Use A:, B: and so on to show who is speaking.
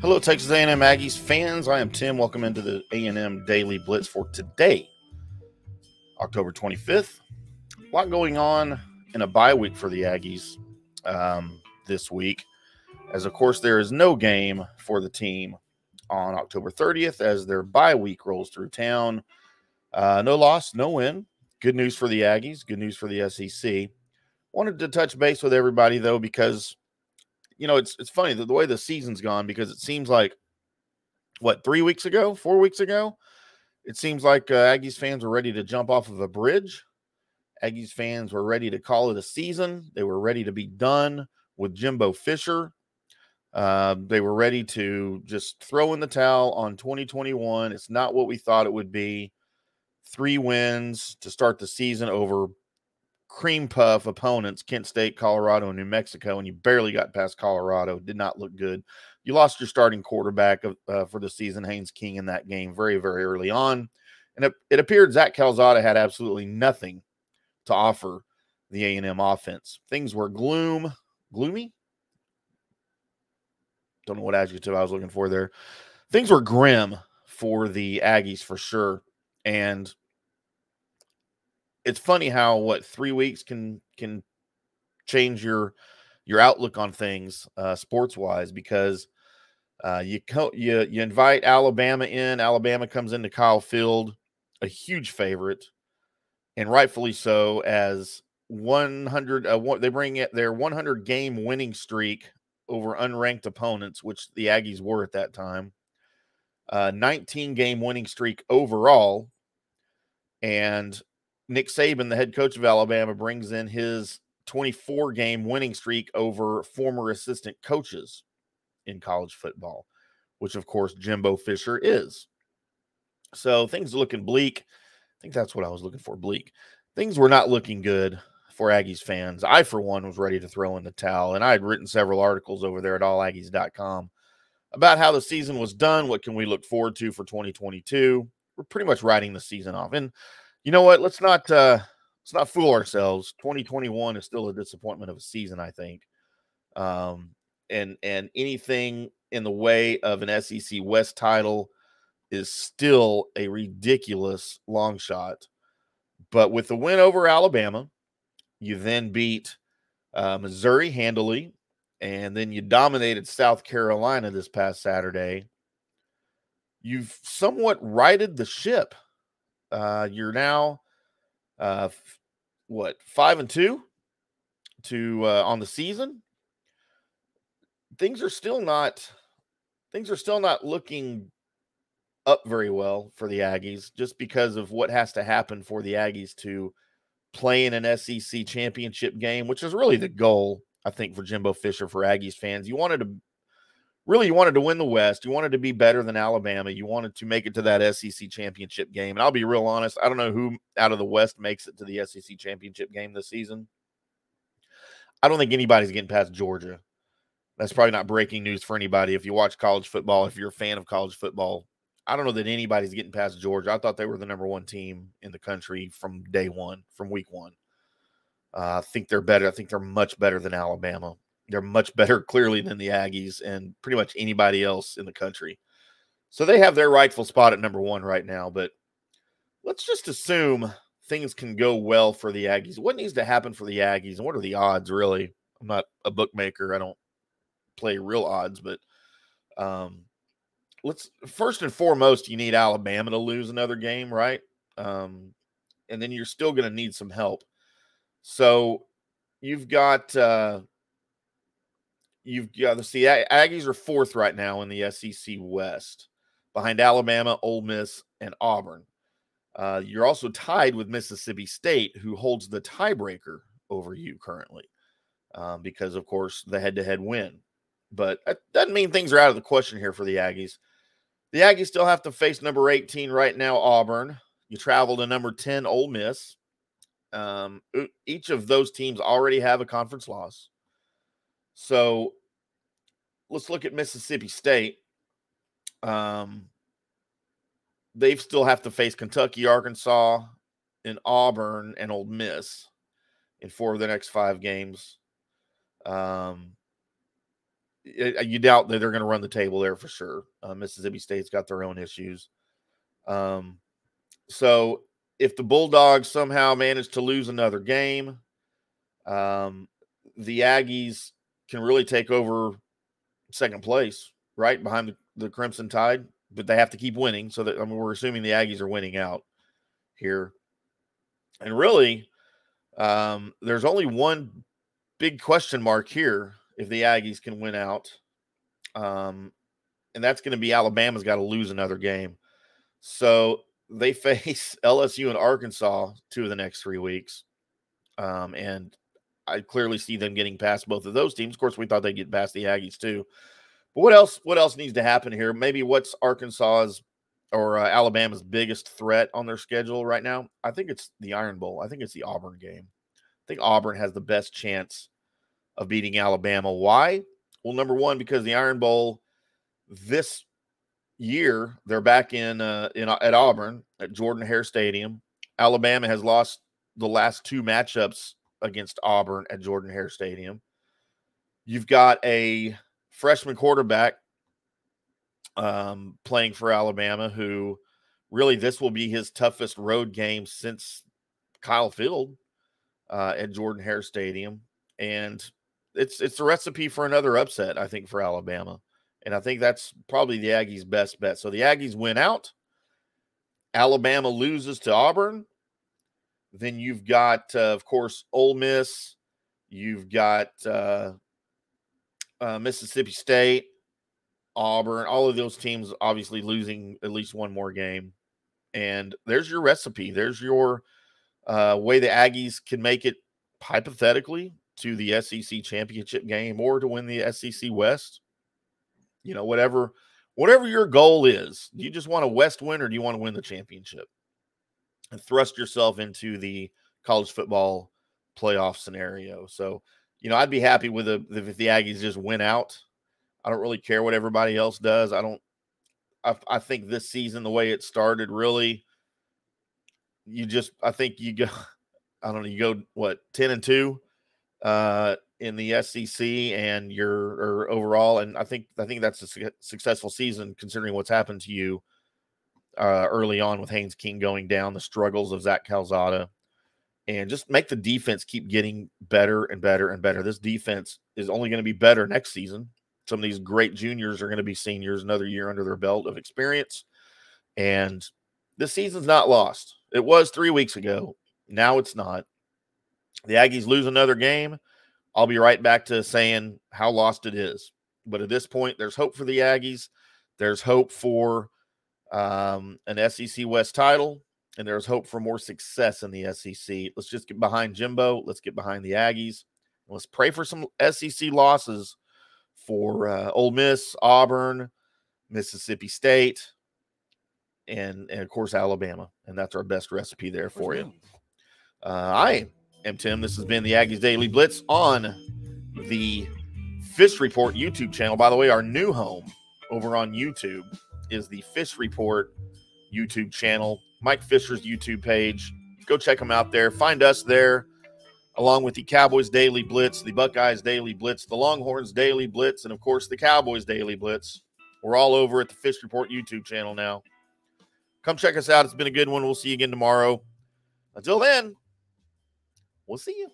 A: Hello, Texas A&M Aggies fans. I am Tim. Welcome into the A&M Daily Blitz for today, October 25th. A lot going on in a bye week for the Aggies um, this week, as of course there is no game for the team on October 30th as their bye week rolls through town. Uh, no loss, no win. Good news for the Aggies. Good news for the SEC. Wanted to touch base with everybody though because you know, it's it's funny the, the way the season's gone because it seems like what three weeks ago, four weeks ago, it seems like uh, Aggies fans were ready to jump off of a bridge. Aggies fans were ready to call it a season. They were ready to be done with Jimbo Fisher. Uh, they were ready to just throw in the towel on 2021. It's not what we thought it would be. Three wins to start the season over cream puff opponents, Kent State, Colorado, and New Mexico, and you barely got past Colorado. Did not look good. You lost your starting quarterback uh, for the season, Haynes King, in that game very, very early on. And it, it appeared Zach Calzada had absolutely nothing to offer the A&M offense. Things were gloom, gloomy. Don't know what adjective I was looking for there. Things were grim for the Aggies for sure. And it's funny how what three weeks can can change your your outlook on things uh, sports wise because uh, you co- you you invite Alabama in. Alabama comes into Kyle Field, a huge favorite, and rightfully so. As 100, uh, they bring it their 100 game winning streak over unranked opponents, which the Aggies were at that time. Uh, 19 game winning streak overall, and Nick Saban, the head coach of Alabama, brings in his 24 game winning streak over former assistant coaches in college football, which of course Jimbo Fisher is. So things are looking bleak. I think that's what I was looking for bleak. Things were not looking good for Aggies fans. I, for one, was ready to throw in the towel, and I had written several articles over there at allaggies.com about how the season was done. What can we look forward to for 2022? We're pretty much writing the season off. And you know what? Let's not uh let's not fool ourselves. 2021 is still a disappointment of a season, I think. Um and and anything in the way of an SEC West title is still a ridiculous long shot. But with the win over Alabama, you then beat uh, Missouri handily, and then you dominated South Carolina this past Saturday. You've somewhat righted the ship uh, you're now uh, f- what five and two to uh, on the season. Things are still not things are still not looking up very well for the Aggies just because of what has to happen for the Aggies to play in an SEC championship game, which is really the goal, I think, for Jimbo Fisher for Aggies fans. You wanted to really you wanted to win the West. You wanted to be better than Alabama. You wanted to make it to that SEC championship game. And I'll be real honest, I don't know who out of the West makes it to the SEC championship game this season. I don't think anybody's getting past Georgia. That's probably not breaking news for anybody. If you watch college football, if you're a fan of college football, I don't know that anybody's getting past Georgia. I thought they were the number one team in the country from day one, from week one. Uh, I think they're better. I think they're much better than Alabama. They're much better, clearly, than the Aggies and pretty much anybody else in the country. So they have their rightful spot at number one right now. But let's just assume things can go well for the Aggies. What needs to happen for the Aggies, and what are the odds, really? I'm not a bookmaker. I don't play real odds, but um, let's first and foremost, you need Alabama to lose another game, right? Um, and then you're still going to need some help. So you've got uh, you've got to see Aggies are fourth right now in the SEC West, behind Alabama, Ole Miss, and Auburn. Uh, you're also tied with Mississippi State, who holds the tiebreaker over you currently, um, because of course the head-to-head win. But that doesn't mean things are out of the question here for the Aggies. The Aggies still have to face number 18 right now, Auburn. You travel to number 10, Ole Miss. Um, each of those teams already have a conference loss. So let's look at Mississippi State. Um, they still have to face Kentucky, Arkansas, and Auburn and Ole Miss in four of the next five games. Um, you doubt that they're going to run the table there for sure. Uh, Mississippi State's got their own issues. Um, so if the Bulldogs somehow manage to lose another game, um, the Aggies can really take over second place, right behind the, the Crimson Tide, but they have to keep winning. So that I mean, we're assuming the Aggies are winning out here, and really, um, there's only one big question mark here if the Aggies can win out, um, and that's going to be Alabama's got to lose another game. So they face LSU and Arkansas two of the next three weeks. Um, and I clearly see them getting past both of those teams. Of course, we thought they'd get past the Aggies too. But what else? What else needs to happen here? Maybe what's Arkansas's or uh, Alabama's biggest threat on their schedule right now? I think it's the Iron Bowl. I think it's the Auburn game. I think Auburn has the best chance of beating Alabama. Why? Well, number one, because the Iron Bowl this year they're back in uh, in at Auburn at Jordan Hare Stadium. Alabama has lost the last two matchups against Auburn at Jordan Hare Stadium. You've got a freshman quarterback um, playing for Alabama who really this will be his toughest road game since Kyle Field uh, at Jordan Hare Stadium, and it's it's a recipe for another upset, I think, for Alabama. And I think that's probably the Aggies' best bet. So the Aggies win out. Alabama loses to Auburn. Then you've got, uh, of course, Ole Miss. You've got uh, uh, Mississippi State, Auburn. All of those teams obviously losing at least one more game. And there's your recipe. There's your uh, way the Aggies can make it hypothetically to the SEC championship game or to win the SEC West you know, whatever whatever your goal is. Do you just want a West win or do you want to win the championship? And thrust yourself into the college football playoff scenario. So, you know, I'd be happy with a, if the Aggies just win out. I don't really care what everybody else does. I don't. I, I think this season, the way it started, really, you just. I think you go. I don't know. You go what ten and two. Uh, in the SEC and your or overall, and I think I think that's a su- successful season considering what's happened to you uh, early on with Haynes King going down, the struggles of Zach Calzada, and just make the defense keep getting better and better and better. This defense is only going to be better next season. Some of these great juniors are going to be seniors, another year under their belt of experience, and this season's not lost. It was three weeks ago. Now it's not. The Aggies lose another game I'll be right back to saying how lost it is. But at this point, there's hope for the Aggies. There's hope for um, an SEC West title, and there's hope for more success in the SEC. Let's just get behind Jimbo. Let's get behind the Aggies. Let's pray for some SEC losses for uh, Ole Miss, Auburn, Mississippi State, and, and of course Alabama. And that's our best recipe there for you. Uh, I am Tim. This has been the Aggies Daily Blitz on the Fish Report YouTube channel. By the way, our new home over on YouTube is the Fish Report YouTube channel, Mike Fisher's YouTube page. Go check them out there. Find us there, along with the Cowboys Daily Blitz, the Buckeyes Daily Blitz, the Longhorns Daily Blitz, and of course the Cowboys Daily Blitz. We're all over at the Fish Report YouTube channel now. Come check us out. It's been a good one. We'll see you again tomorrow. Until then, We'll see you.